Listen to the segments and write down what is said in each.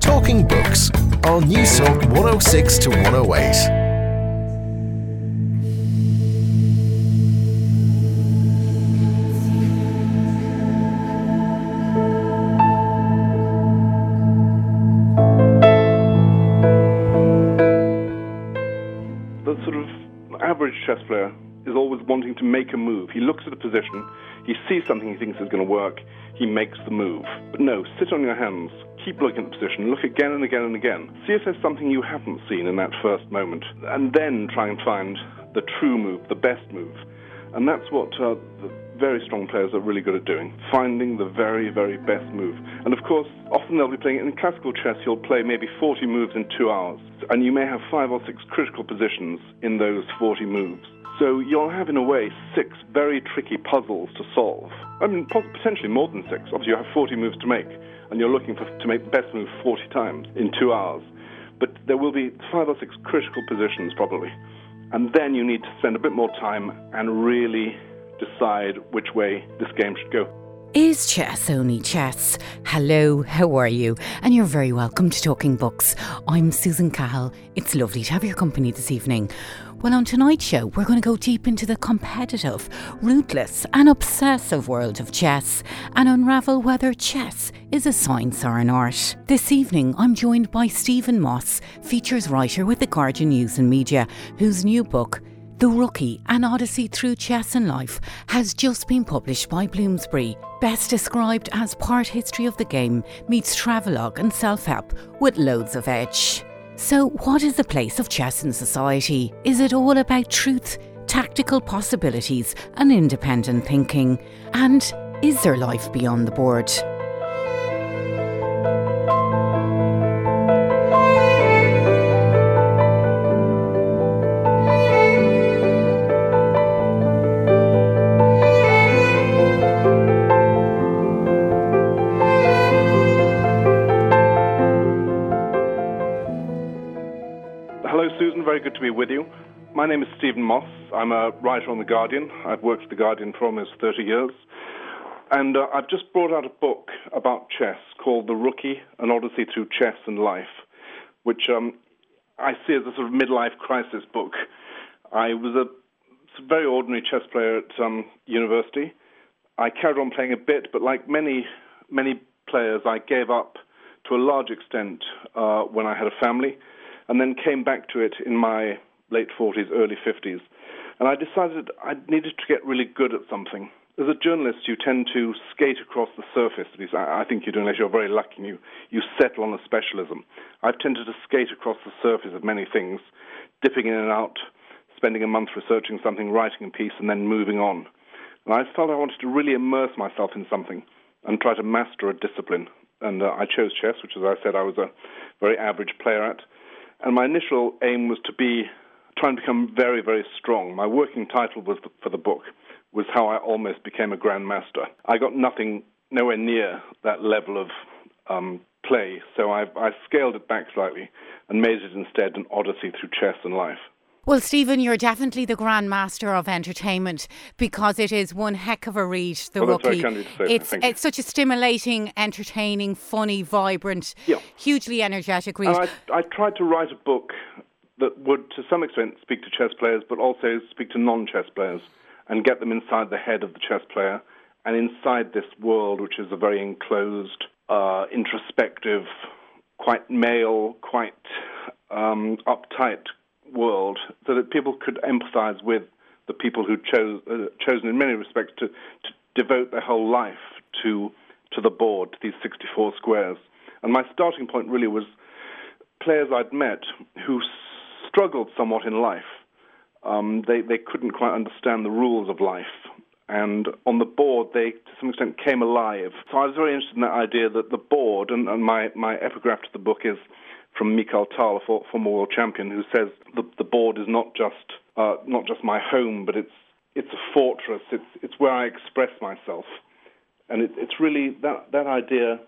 Talking Books on News Talk 106 to 108. the sort of average chess player wanting to make a move. He looks at a position, he sees something he thinks is going to work, he makes the move. But no, sit on your hands, keep looking at the position, look again and again and again. See if there's something you haven't seen in that first moment, and then try and find the true move, the best move. And that's what uh, the very strong players are really good at doing, finding the very, very best move. And of course, often they'll be playing in classical chess, you'll play maybe 40 moves in two hours, and you may have five or six critical positions in those 40 moves. So you'll have, in a way, six very tricky puzzles to solve. I mean, potentially more than six. Obviously, you have 40 moves to make, and you're looking for, to make the best move 40 times in two hours. But there will be five or six critical positions, probably. And then you need to spend a bit more time and really decide which way this game should go. Is chess only chess? Hello, how are you? And you're very welcome to Talking Books. I'm Susan Cahill. It's lovely to have your company this evening. Well, on tonight's show, we're going to go deep into the competitive, ruthless, and obsessive world of chess and unravel whether chess is a science or an art. This evening, I'm joined by Stephen Moss, features writer with The Guardian News and Media, whose new book, The Rookie An Odyssey Through Chess and Life, has just been published by Bloomsbury. Best described as part history of the game meets travelogue and self help with loads of edge. So, what is the place of chess in society? Is it all about truth, tactical possibilities, and independent thinking? And is there life beyond the board? Stephen Moss. I'm a writer on The Guardian. I've worked at The Guardian for almost 30 years. And uh, I've just brought out a book about chess called The Rookie An Odyssey Through Chess and Life, which um, I see as a sort of midlife crisis book. I was a very ordinary chess player at um, university. I carried on playing a bit, but like many, many players, I gave up to a large extent uh, when I had a family and then came back to it in my late 40s, early 50s. And I decided I needed to get really good at something. As a journalist, you tend to skate across the surface. At least I think you do, unless you're very lucky and you, you settle on a specialism. I've tended to skate across the surface of many things, dipping in and out, spending a month researching something, writing a piece, and then moving on. And I felt I wanted to really immerse myself in something and try to master a discipline. And uh, I chose chess, which, as I said, I was a very average player at. And my initial aim was to be trying to become very, very strong. My working title was for the book was how I almost became a grandmaster. I got nothing, nowhere near that level of um, play, so I, I scaled it back slightly and made it instead an odyssey through chess and life. Well, Stephen, you're definitely the grandmaster of entertainment because it is one heck of a read, The well, Rookie. it's it's such a stimulating, entertaining, funny, vibrant, yeah. hugely energetic read. And I, I tried to write a book that would, to some extent, speak to chess players, but also speak to non-chess players and get them inside the head of the chess player and inside this world, which is a very enclosed, uh, introspective, quite male, quite um, uptight world so that people could empathize with the people who chose uh, chosen in many respects to, to devote their whole life to to the board, to these 64 squares. And my starting point really was players I'd met who struggled somewhat in life. Um, they they couldn't quite understand the rules of life, and on the board they to some extent came alive. So I was very interested in that idea that the board, and, and my my epigraph to the book is from Mikhail Tal, a former world champion, who says the, the board is not just uh, not just my home, but it's it's a fortress. It's it's where I express myself, and it, it's really that that idea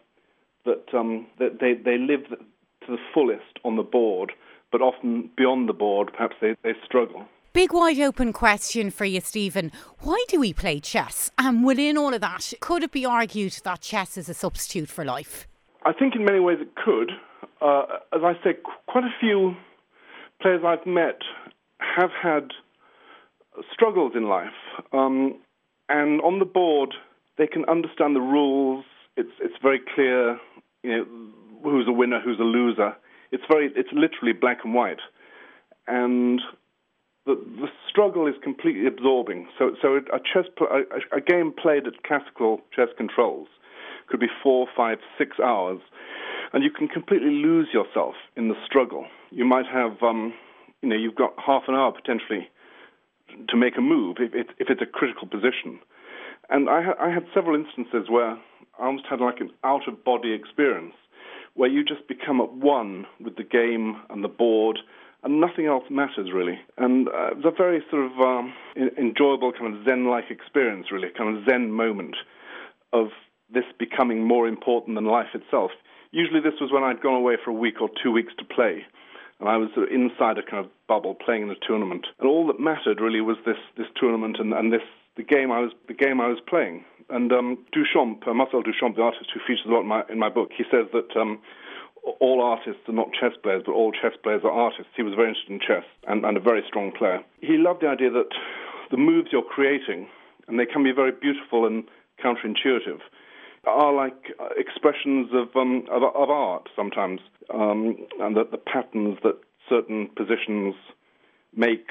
that um, that they they live to the fullest on the board, but often beyond the board, perhaps they, they struggle. Big wide open question for you, Stephen. Why do we play chess? And within all of that, could it be argued that chess is a substitute for life? I think in many ways it could. Uh, as I say, quite a few players I've met have had struggles in life, um, and on the board they can understand the rules. It's it's very clear, you know, who's a winner, who's a loser. It's very it's literally black and white, and the the struggle is completely absorbing. So so a chess a, a game played at classical chess controls could be four, five, six hours, and you can completely lose yourself in the struggle. You might have um, you know you've got half an hour potentially to make a move if, if, if it's a critical position. And I, ha- I had several instances where I almost had like an out of body experience where you just become at one with the game and the board and nothing else matters really. And uh, it was a very sort of um, enjoyable kind of Zen-like experience, really, kind of Zen moment of this becoming more important than life itself. Usually, this was when I'd gone away for a week or two weeks to play, and I was sort of inside a kind of bubble playing in a tournament. And all that mattered really was this this tournament and, and this the game I was the game I was playing. And um, Duchamp, uh, Marcel Duchamp, the artist who features a lot in my in my book, he says that um, all artists are not chess players, but all chess players are artists. He was very interested in chess and, and a very strong player. He loved the idea that the moves you're creating, and they can be very beautiful and counterintuitive, are like uh, expressions of um, of, of, art sometimes, um, and that the patterns that certain positions make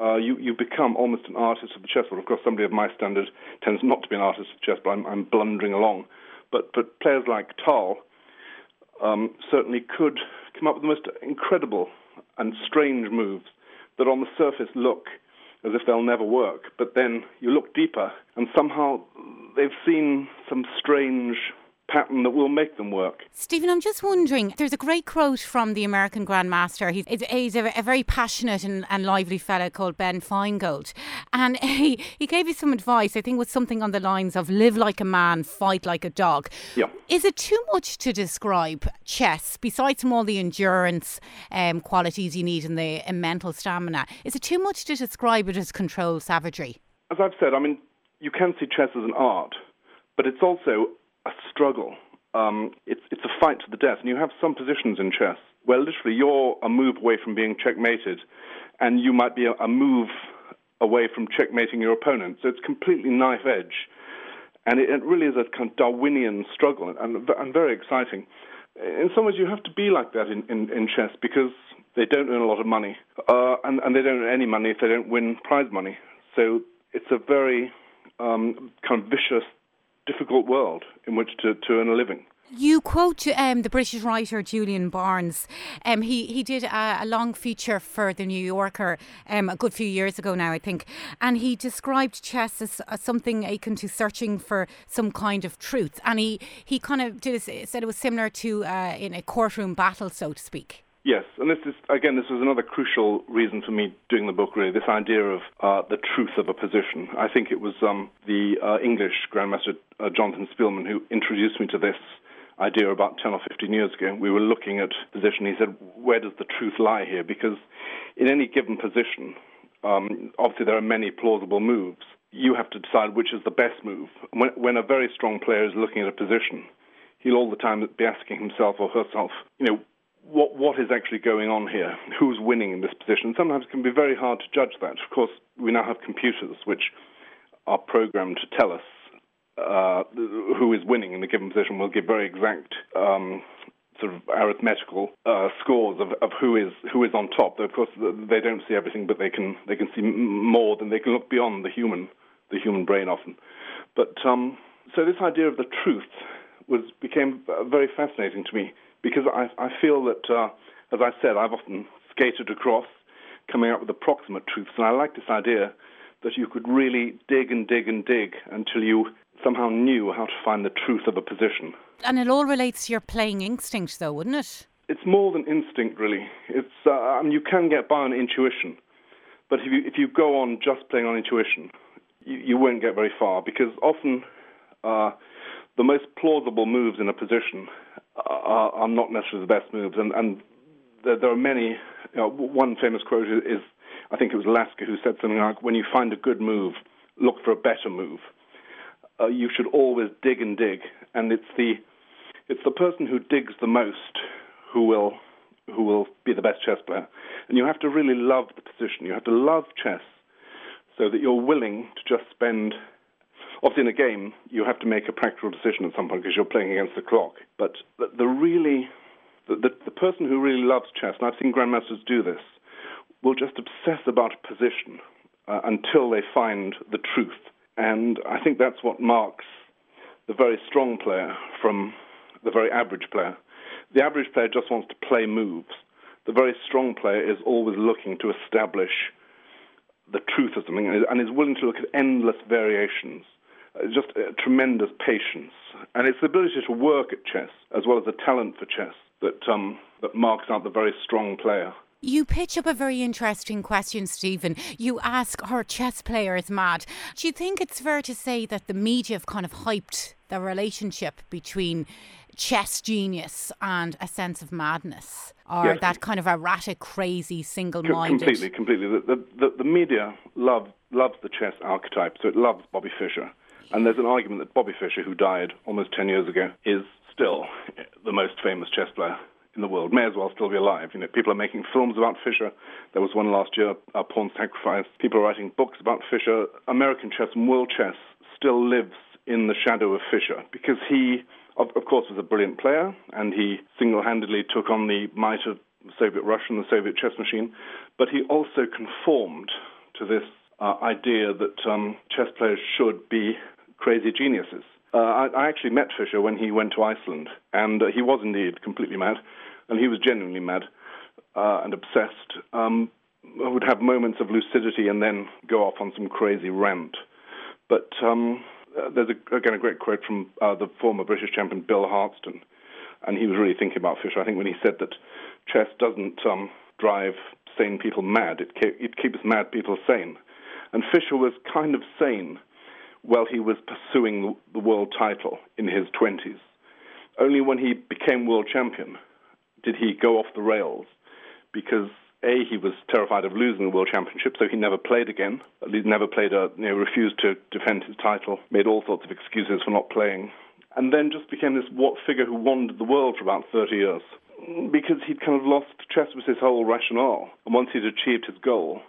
uh, you, you become almost an artist of the chessboard. Of course, somebody of my standard tends not to be an artist of chess, but I'm, I'm blundering along. But, but players like Tal um, certainly could come up with the most incredible and strange moves that on the surface look as if they'll never work. But then you look deeper, and somehow they've seen some strange pattern that will make them work. Stephen, I'm just wondering, there's a great quote from the American Grandmaster. He's, he's a, a, very passionate and, and, lively fellow called Ben Finegold. And he, he gave you some advice, I think was something on the lines of live like a man, fight like a dog. Yeah. Is it too much to describe chess, besides from all the endurance um, qualities you need and the mental stamina? Is it too much to describe it as controlled savagery? As I've said, I mean, you can see chess as an art, but it's also a struggle. Um, it's it's a fight to the death, and you have some positions in chess where literally you're a move away from being checkmated, and you might be a, a move away from checkmating your opponent. So it's completely knife edge, and it, it really is a kind of Darwinian struggle, and, and very exciting. In some ways, you have to be like that in, in, in chess because they don't earn a lot of money, uh, and, and they don't earn any money if they don't win prize money. So it's a very um, kind of vicious difficult world in which to, to earn a living. You quote um, the British writer Julian Barnes. Um, he he did a, a, long feature for the New Yorker um, a good few years ago now, I think, and he described chess as, as, something akin to searching for some kind of truth. And he, he kind of did said it was similar to uh, in a courtroom battle, so to speak. Yes, and this is again, this was another crucial reason for me doing the book. Really, this idea of uh, the truth of a position. I think it was um, the uh, English Grandmaster uh, Jonathan Speelman who introduced me to this idea about 10 or 15 years ago. We were looking at position. He said, "Where does the truth lie here?" Because in any given position, um, obviously there are many plausible moves. You have to decide which is the best move. When, when a very strong player is looking at a position, he'll all the time be asking himself or herself, you know, what what is actually going on here? Who's winning in this position? Sometimes it can be very hard to judge that. Of course, we now have computers which are programmed to tell us uh, who is winning in a given position. We'll give very exact um, sort of arithmetical uh, scores of, of who is who is on top. Though of course they don't see everything, but they can they can see more than they can look beyond the human the human brain often. But um, so this idea of the truth was became very fascinating to me because I, I feel that, uh, as I said, I've often skated across, coming up with approximate truths, and I like this idea that you could really dig and dig and dig until you somehow knew how to find the truth of a position. And it all relates to your playing instinct, though, wouldn't it? It's more than instinct, really. It's uh, I mean, you can get by on intuition, but if you if you go on just playing on intuition, you, you won't get very far because often uh, the most plausible moves in a position are, are not necessarily the best moves, and, and there, there, are many. You know, one famous quote is, I think it was Lasker who said something like, "When you find a good move, look for a better move." Uh, you should always dig and dig, and it's the it's the person who digs the most who will who will be the best chess player. And you have to really love the position. You have to love chess so that you're willing to just spend. Obviously, in a game, you have to make a practical decision at some point because you're playing against the clock. But the, the really, the, the, the person who really loves chess, and I've seen grandmasters do this, will just obsess about a position uh, until they find the truth. And I think that's what marks the very strong player from the very average player. The average player just wants to play moves. The very strong player is always looking to establish the truth of something and is willing to look at endless variations. Uh, just a tremendous patience. And it's the ability to work at chess as well as the talent for chess that, um, that marks out the very strong player. You pitch up a very interesting question, Stephen. You ask, Are chess players mad? Do you think it's fair to say that the media have kind of hyped the relationship between chess genius and a sense of madness? Or yes. that kind of erratic, crazy, single minded? Completely, completely. The, the, the media love, loves the chess archetype, so it loves Bobby Fischer. And there's an argument that Bobby Fischer, who died almost 10 years ago, is still the most famous chess player in the world may as well still be alive. You know, people are making films about Fischer. There was one last year, A Pawn Sacrifice. People are writing books about Fischer. American chess and world chess still lives in the shadow of Fischer because he, of, of course, was a brilliant player and he single-handedly took on the might of Soviet Russia and the Soviet chess machine. But he also conformed to this uh, idea that um, chess players should be crazy geniuses. Uh, I, I, actually met Fischer when he went to Iceland, and uh, he was indeed completely mad and he was genuinely mad uh, and obsessed, um, would have moments of lucidity and then go off on some crazy rant. But um, uh, there's a, again a great quote from uh, the former British champion Bill Hartston, and he was really thinking about Fischer. I think when he said that chess doesn't um, drive sane people mad, it, ke- it keeps mad people sane. And Fischer was kind of sane while he was pursuing the world title in his 20s. Only when he became world champion did he go off the rails because a he was terrified of losing the world championship, so he never played again. At least never played a you know refused to defend his title, made all sorts of excuses for not playing, and then just became this what figure who wandered the world for about 30 years because he'd kind of lost chess was his whole rationale. And once he'd achieved his goal,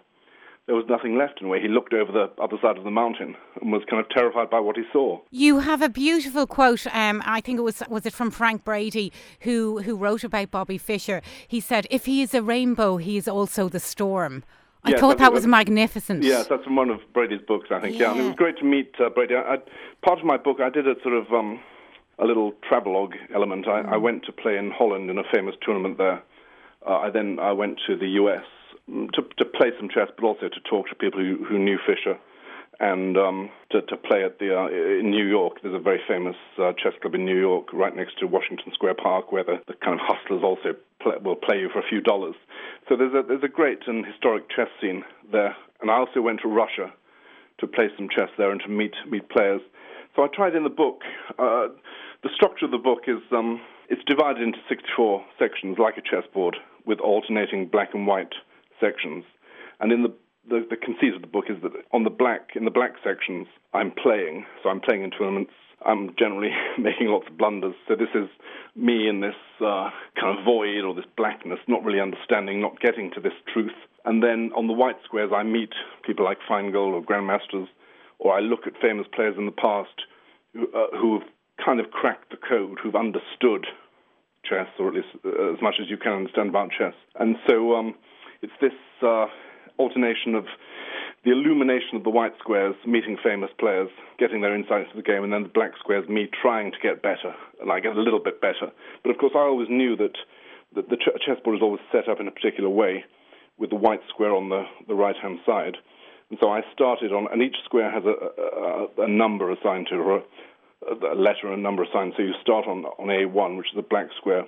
there was nothing left in a way. He looked over the other side of the mountain and was kind of terrified by what he saw. You have a beautiful quote. Um, I think it was was it from Frank Brady, who who wrote about Bobby Fischer. He said, "If he is a rainbow, he is also the storm." I yes, thought that was magnificent. Yes, that's from one of Brady's books, I think. Yeah, yeah and it was great to meet uh, Brady. I, part of my book, I did a sort of um, a little travelogue element. I, mm. I, went to play in Holland in a famous tournament there. Uh, I then I went to the U.S to, to play some chess, but also to talk to people who, who knew Fischer and um, to, to play at the uh, in New York. There's a very famous uh, chess club in New York, right next to Washington Square Park, where the, the kind of hustlers also play, will play you for a few dollars. So there's a there's a great and historic chess scene there. And I also went to Russia to play some chess there and to meet meet players. So I tried in the book. Uh, the structure of the book is um, it's divided into 64 sections, like a chessboard, with alternating black and white sections. And in the, the, the conceit of the book is that on the black in the black sections, I'm playing. So I'm playing in tournaments. I'm generally making lots of blunders. So this is me in this uh, kind of void or this blackness, not really understanding, not getting to this truth. And then on the white squares, I meet people like Finegold or grandmasters, or I look at famous players in the past who, uh, who've kind of cracked the code, who've understood chess, or at least uh, as much as you can understand about chess. And so um, it's this uh, alternation of the illumination of the white squares meeting famous players, getting their insights into the game, and then the black squares me trying to get better, and I get a little bit better. But of course, I always knew that, the ch- chessboard is always set up in a particular way, with the white square on the, the right hand side. And so I started on, and each square has a, a, a number assigned to it, a, a letter and a number assigned. So you start on, on A1, which is a black square,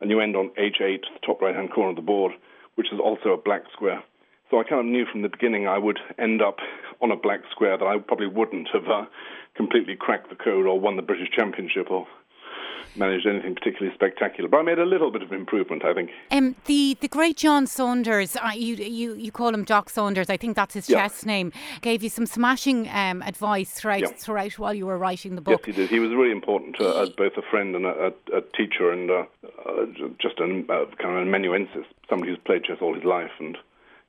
and you end on H8, the top right hand corner of the board which is also a black square. So I kind of knew from the beginning I would end up on a black square that I probably wouldn't have uh, completely cracked the code or won the British Championship or managed anything particularly spectacular. But I made a little bit of improvement, I think. Um, the the great John Saunders, uh, you you you call him Doc Saunders. I think that's his yeah. chess name. Gave you some smashing um, advice throughout yeah. throughout while you were writing the book. Yes, he did. He was really important uh, as both a friend and a, a, a teacher, and uh, uh just a kind of amanuensis, somebody who's played chess all his life, and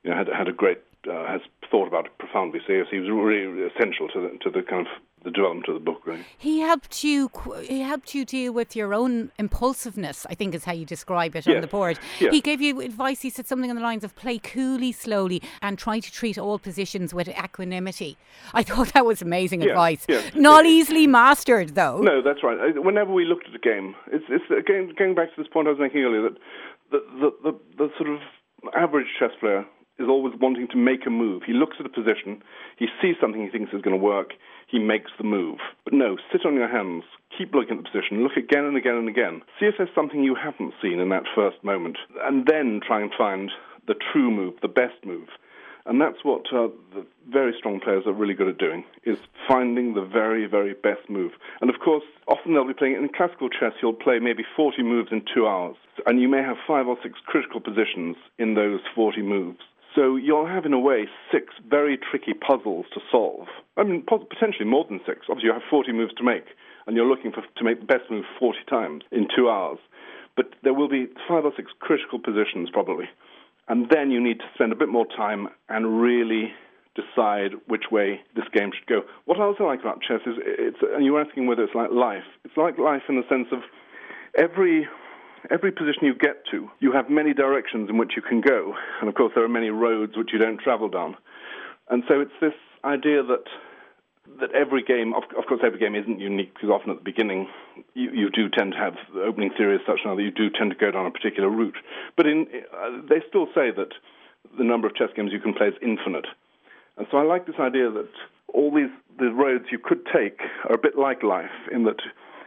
you know had had a great uh, has thought about it profoundly. So he was really essential to the, to the kind of the development of the book. Really, he helped you. He helped you deal with your own impulsiveness. I think is how you describe it yes. on the board. Yes. He gave you advice. He said something on the lines of play coolly, slowly, and try to treat all positions with equanimity. I thought that was amazing yeah. advice. Yeah. Not easily mastered, though. No, that's right. Whenever we looked at a game, it's, it's again going back to this point I was making earlier that the the, the, the sort of average chess player is always wanting to make a move. He looks at a position, he sees something he thinks is going to work, he makes the move. But no, sit on your hands, keep looking at the position, look again and again and again. See if there's something you haven't seen in that first moment, and then try and find the true move, the best move. And that's what uh, the very strong players are really good at doing, is finding the very, very best move. And of course, often they'll be playing, in classical chess, you'll play maybe 40 moves in two hours. And you may have five or six critical positions in those 40 moves. So you'll have, in a way, six very tricky puzzles to solve. I mean, potentially more than six. Obviously, you have 40 moves to make, and you're looking for, to make the best move 40 times in two hours. But there will be five or six critical positions, probably. And then you need to spend a bit more time and really decide which way this game should go. What I also like about chess is, it's, and you were asking whether it's like life. It's like life in the sense of every every position you get to, you have many directions in which you can go. And of course, there are many roads which you don't travel down. And so it's this idea that that every game, of, of course, every game isn't unique because often at the beginning you, you do tend to have the opening theory such that you do tend to go down a particular route. But in, uh, they still say that the number of chess games you can play is infinite. And so I like this idea that all these the roads you could take are a bit like life in that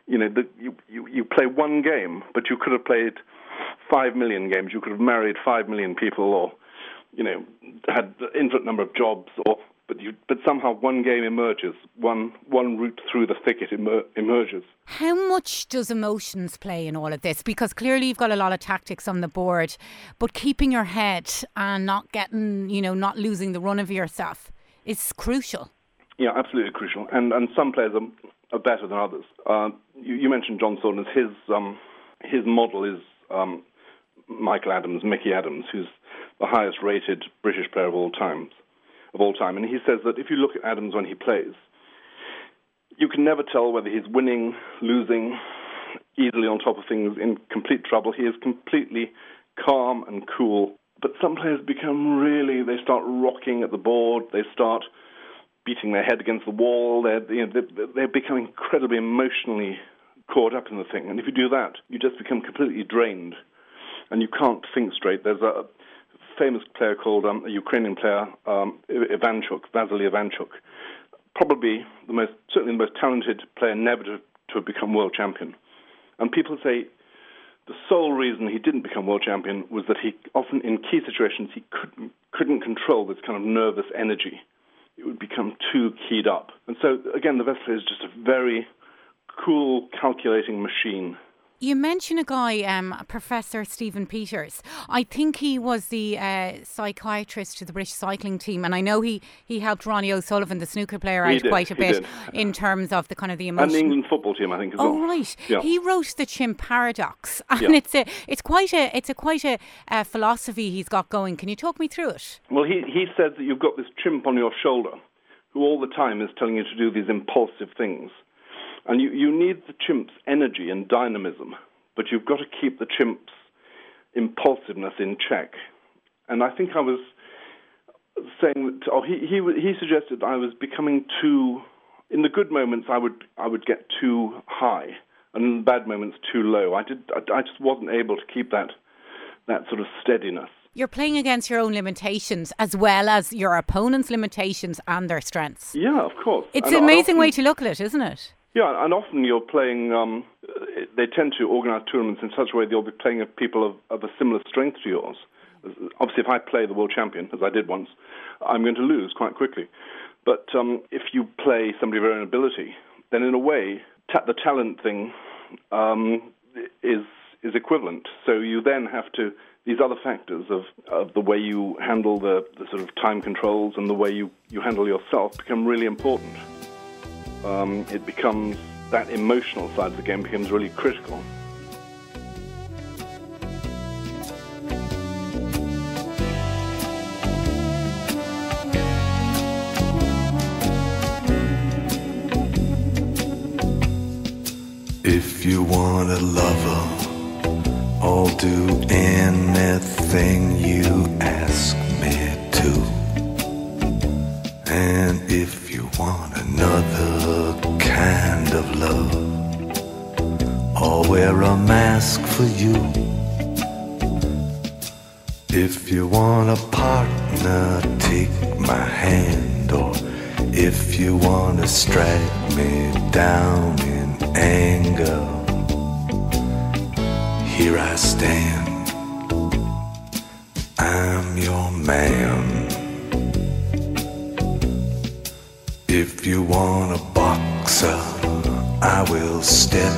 you know, the, you, you, you play one game, but you could have played five million games. You could have married five million people, or you know, had an infinite number of jobs, or but you, but somehow one game emerges, one one route through the thicket emer- emerges. How much does emotions play in all of this? Because clearly you've got a lot of tactics on the board, but keeping your head and not getting, you know, not losing the run of yourself is crucial. Yeah, absolutely crucial. And and some players are are better than others. Uh, you, you, mentioned John Saunders. His um, his model is um, Michael Adams, Mickey Adams, who's the highest-rated British player of all times, of all time. And he says that if you look at Adams when he plays, you can never tell whether he's winning, losing, easily on top of things, in complete trouble. He is completely calm and cool. But some players become really, they start rocking at the board, they start beating their head against the wall. They're, you know, they're, become incredibly emotionally caught up in the thing. And if you do that, you just become completely drained and you can't think straight. There's a famous player called um, a Ukrainian player, um, Ivanchuk, Vasily Ivanchuk, probably the most, certainly the most talented player never to, to have become world champion. And people say the sole reason he didn't become world champion was that he often, in key situations, he couldn't, couldn't control this kind of nervous energy it would become too keyed up. And so, again, the Vespa is just a very cool, calculating machine. You mentioned a guy, um, Professor Stephen Peters. I think he was the uh, psychiatrist to the British cycling team, and I know he, he helped Ronnie O'Sullivan, the snooker player, out did, quite a bit did. in terms of the kind of the emotion. And the England football team, I think, as oh, well. right. Yeah. He wrote the Chimp Paradox, and Yeah. it's a it's quite a it's a quite a uh, philosophy he's got going. Can you talk me through it? Well, he, he said that you've got this chimp on your shoulder who all the time is telling you to do these impulsive things. And you, you need the chimp's energy and dynamism, but you've got to keep the chimp's impulsiveness in check. And I think I was saying that, oh, he, he, he suggested I was becoming too, in the good moments, I would, I would get too high, and in the bad moments, too low. I, did, I, I just wasn't able to keep that, that sort of steadiness. You're playing against your own limitations as well as your opponent's limitations and their strengths. Yeah, of course. It's And an amazing often- way to look at it, isn't it? Yeah, and often you're playing. Um, they tend to organise tournaments in such a way that you'll be playing with people of, of a similar strength to yours. Obviously, if I play the world champion, as I did once, I'm going to lose quite quickly. But um, if you play somebody of your own ability, then in a way, ta- the talent thing um, is is equivalent. So you then have to these other factors of, of the way you handle the, the sort of time controls and the way you, you handle yourself become really important. Um, it becomes that emotional side of the game becomes really critical. If you want a lover I'll do anything you ask me to. And if you want another kind of love, I'll wear a mask for you. If you want a partner, take my hand. Or if you want to strike me down in anger here I stand. I'm your man. If you want a boxer, I will step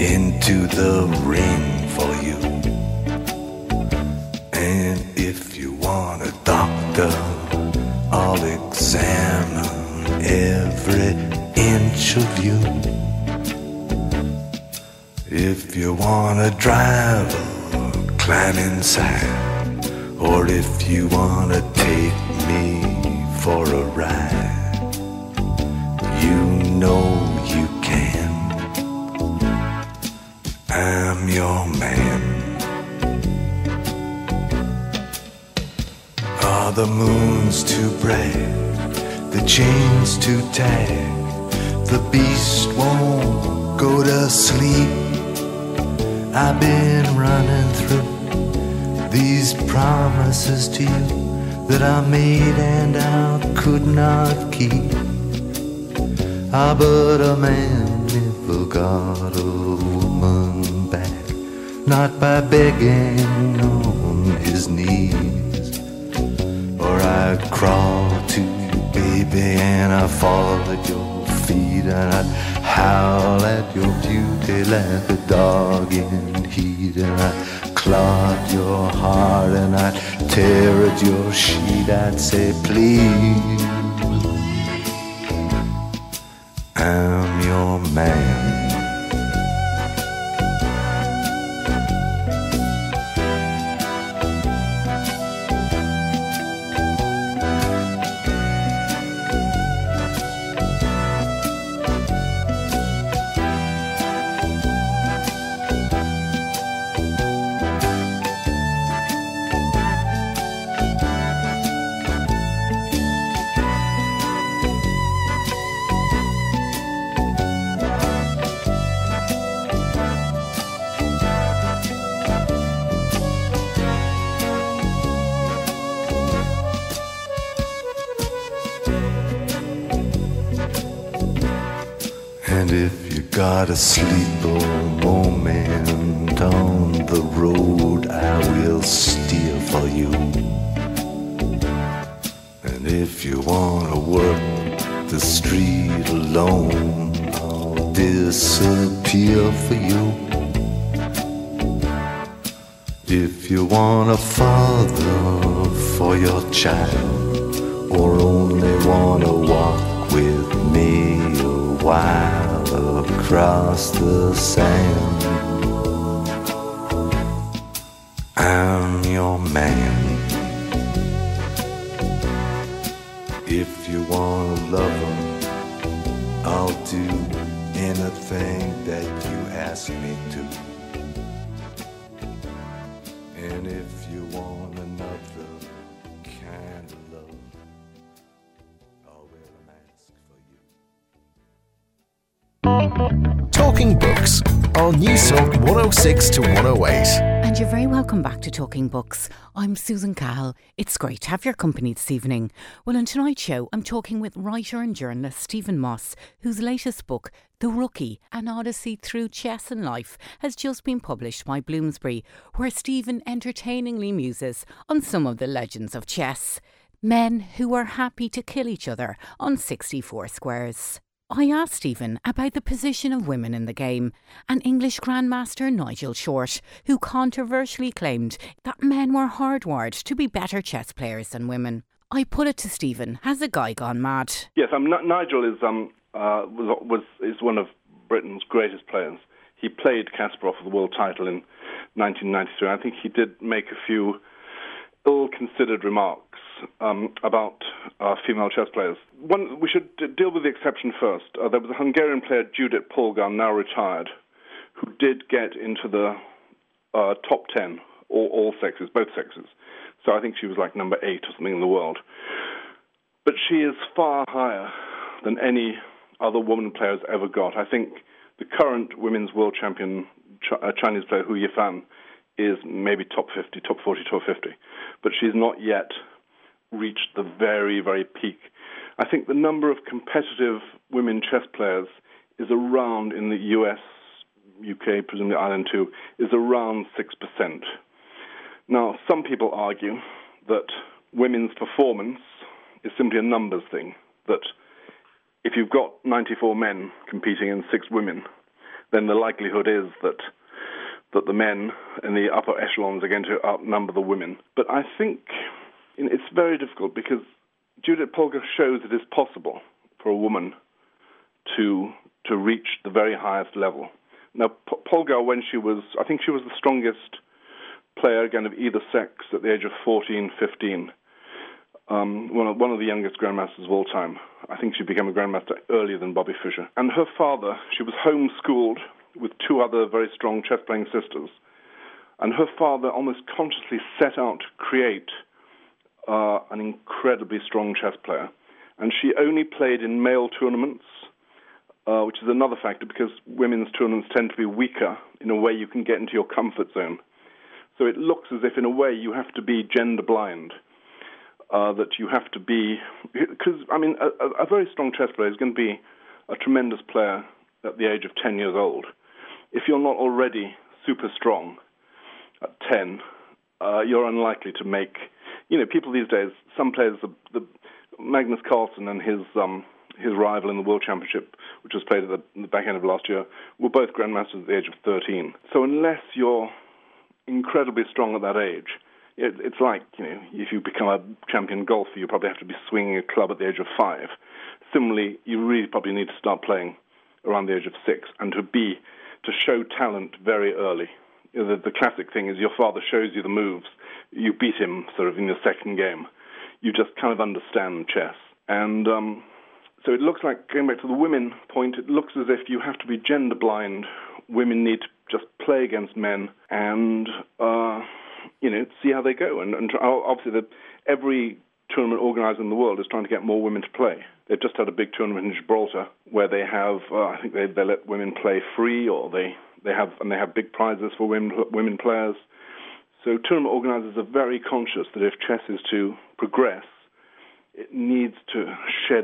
into the ring for you. And if you want a doctor, I'll examine every inch of you. If you wanna drive or climb inside, or if you wanna take me for a ride, know you can. I'm your man. Are the moons too bright? The chains too tight? The beast won't go to sleep I've been running through these promises to you that I made and I could not keep. Ah, but a man never got a woman back, not by begging on his knees. Or I'd crawl to you, baby, and I'd fall at your feet and I'd howl at your beauty like a dog in heat, and I'd clog your heart and I'd tear at your sheet. I'd say, please, I'm your man. Got a sleeper moment on the road I will steer for you. And if you wanna work the street alone, I'll disappear for you. If you want a father for your child, or only wanna walk with me a while across the sand. I'm your man. If you wanna love him, I'll do anything that you ask me to. And if you want Talking Books on News Talk 106 to 108. And you're very welcome back to Talking Books. I'm Susan Cahill. It's great to have your company this evening. Well, on tonight's show, I'm talking with writer and journalist Stephen Moss, whose latest book, The Rookie An Odyssey Through Chess and Life, has just been published by Bloomsbury, where Stephen entertainingly muses on some of the legends of chess. Men who were happy to kill each other on 64 squares. I asked Stephen about the position of women in the game and English Grandmaster Nigel Short, who controversially claimed that men were hardwired to be better chess players than women. I put it to Stephen, has the guy gone mad? Yes, um, Nigel is, um, uh, was, was, is one of Britain's greatest players. He played Kasparov for the world title in 1993. I think he did make a few ill-considered remarks um, about uh, female chess players. One, we should d- deal with the exception first. Uh, there was a Hungarian player, Judit Polgar, now retired, who did get into the uh, top ten, all, all sexes, both sexes. So I think she was like number eight or something in the world. But she is far higher than any other woman player has ever got. I think the current women's world champion Ch- uh, Chinese player Hou Yifan is maybe top 50, top 40, top 50. But she's not yet reached the very, very peak. I think the number of competitive women chess players is around in the US, UK, presumably Ireland too, is around 6%. Now, some people argue that women's performance is simply a numbers thing, that if you've got 94 men competing and six women, then the likelihood is that that the men in the upper echelons are going to outnumber the women. But I think it's very difficult because Judit Polgar shows it is possible for a woman to to reach the very highest level. Now, Polgar, when she was, I think she was the strongest player again of either sex at the age of 14, 15. Um, one, of, one of the youngest grandmasters of all time. I think she became a grandmaster earlier than Bobby Fischer. And her father, she was homeschooled with two other very strong chess playing sisters. And her father almost consciously set out to create uh, an incredibly strong chess player. And she only played in male tournaments, uh, which is another factor because women's tournaments tend to be weaker in a way you can get into your comfort zone. So it looks as if, in a way, you have to be gender blind. Uh, that you have to be, because I mean, a, a very strong chess player is going to be a tremendous player at the age of 10 years old. If you're not already super strong at 10, uh, you're unlikely to make. You know, people these days, some players, the, the Magnus Carlsen and his um, his rival in the World Championship, which was played at the, the back end of last year, were both grandmasters at the age of 13. So unless you're incredibly strong at that age, it, it's like you know, if you become a champion golfer, you probably have to be swinging a club at the age of five. Similarly, you really probably need to start playing around the age of six, and to be to show talent very early. You know, the, the classic thing is your father shows you the moves, you beat him sort of in your second game. You just kind of understand chess, and um, so it looks like going back to the women point. It looks as if you have to be gender blind. Women need to just play against men and. Uh, you know, see how they go. And, and obviously, the, every tournament organizer in the world is trying to get more women to play. They've just had a big tournament in Gibraltar where they have, uh, I think they, they let women play free, or they, they have, and they have big prizes for women women players. So tournament organizers are very conscious that if chess is to progress, it needs to shed